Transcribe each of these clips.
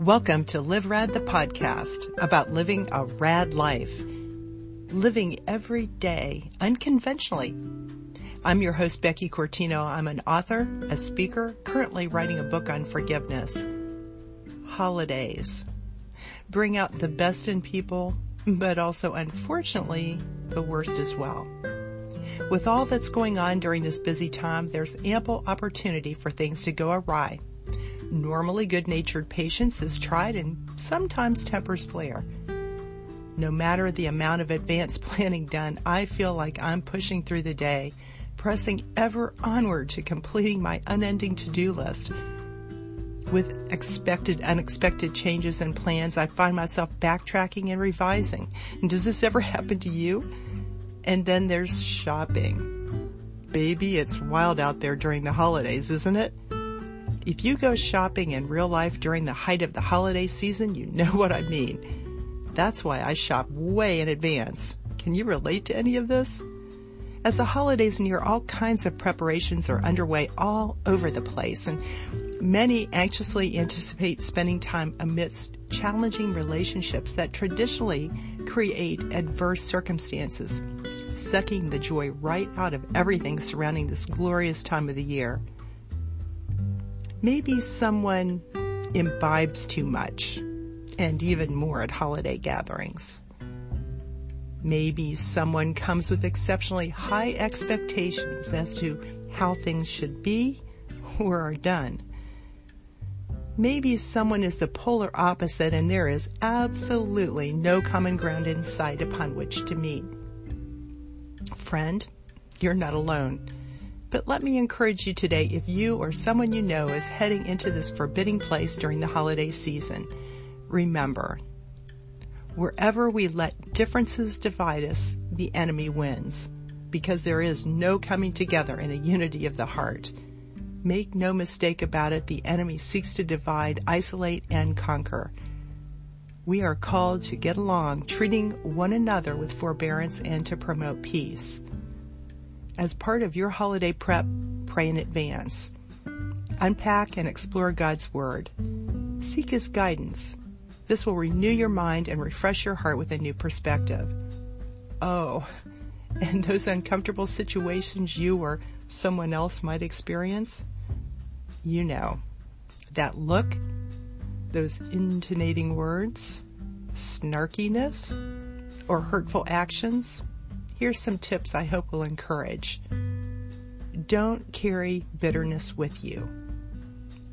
Welcome to Live Rad, the podcast about living a rad life, living every day unconventionally. I'm your host, Becky Cortino. I'm an author, a speaker, currently writing a book on forgiveness. Holidays bring out the best in people, but also unfortunately the worst as well. With all that's going on during this busy time, there's ample opportunity for things to go awry Normally good-natured patience is tried and sometimes tempers flare. No matter the amount of advanced planning done, I feel like I'm pushing through the day, pressing ever onward to completing my unending to-do list. With expected, unexpected changes and plans, I find myself backtracking and revising. And does this ever happen to you? And then there's shopping. Baby, it's wild out there during the holidays, isn't it? If you go shopping in real life during the height of the holiday season, you know what I mean. That's why I shop way in advance. Can you relate to any of this? As the holidays near, all kinds of preparations are underway all over the place and many anxiously anticipate spending time amidst challenging relationships that traditionally create adverse circumstances, sucking the joy right out of everything surrounding this glorious time of the year. Maybe someone imbibes too much and even more at holiday gatherings. Maybe someone comes with exceptionally high expectations as to how things should be or are done. Maybe someone is the polar opposite and there is absolutely no common ground in sight upon which to meet. Friend, you're not alone. But let me encourage you today if you or someone you know is heading into this forbidding place during the holiday season, remember, wherever we let differences divide us, the enemy wins because there is no coming together in a unity of the heart. Make no mistake about it, the enemy seeks to divide, isolate, and conquer. We are called to get along, treating one another with forbearance and to promote peace. As part of your holiday prep, pray in advance. Unpack and explore God's Word. Seek His guidance. This will renew your mind and refresh your heart with a new perspective. Oh, and those uncomfortable situations you or someone else might experience? You know, that look, those intonating words, snarkiness, or hurtful actions? Here's some tips I hope will encourage. Don't carry bitterness with you.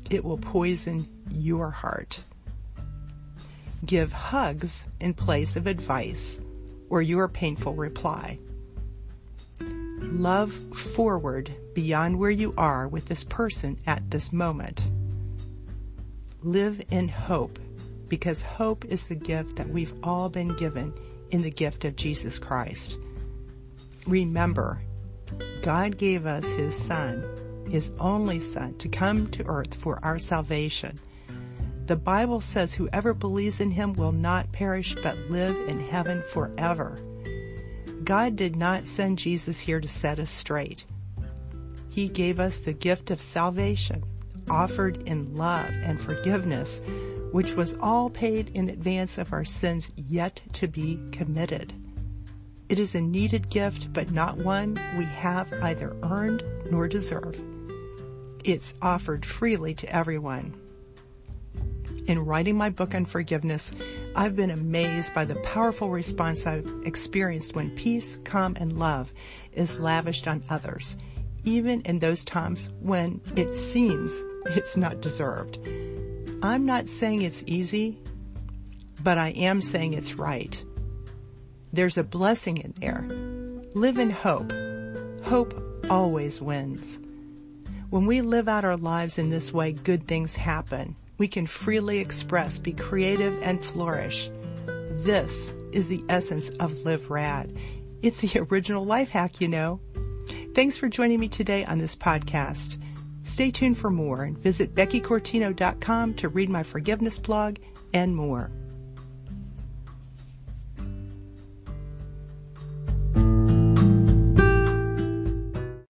It will poison your heart. Give hugs in place of advice or your painful reply. Love forward beyond where you are with this person at this moment. Live in hope because hope is the gift that we've all been given in the gift of Jesus Christ. Remember, God gave us His Son, His only Son, to come to earth for our salvation. The Bible says whoever believes in Him will not perish but live in heaven forever. God did not send Jesus here to set us straight. He gave us the gift of salvation, offered in love and forgiveness, which was all paid in advance of our sins yet to be committed. It is a needed gift, but not one we have either earned nor deserve. It's offered freely to everyone. In writing my book on forgiveness, I've been amazed by the powerful response I've experienced when peace, calm, and love is lavished on others, even in those times when it seems it's not deserved. I'm not saying it's easy, but I am saying it's right. There's a blessing in there. Live in hope. Hope always wins. When we live out our lives in this way, good things happen. We can freely express, be creative, and flourish. This is the essence of Live Rad. It's the original life hack, you know. Thanks for joining me today on this podcast. Stay tuned for more and visit BeckyCortino.com to read my forgiveness blog and more.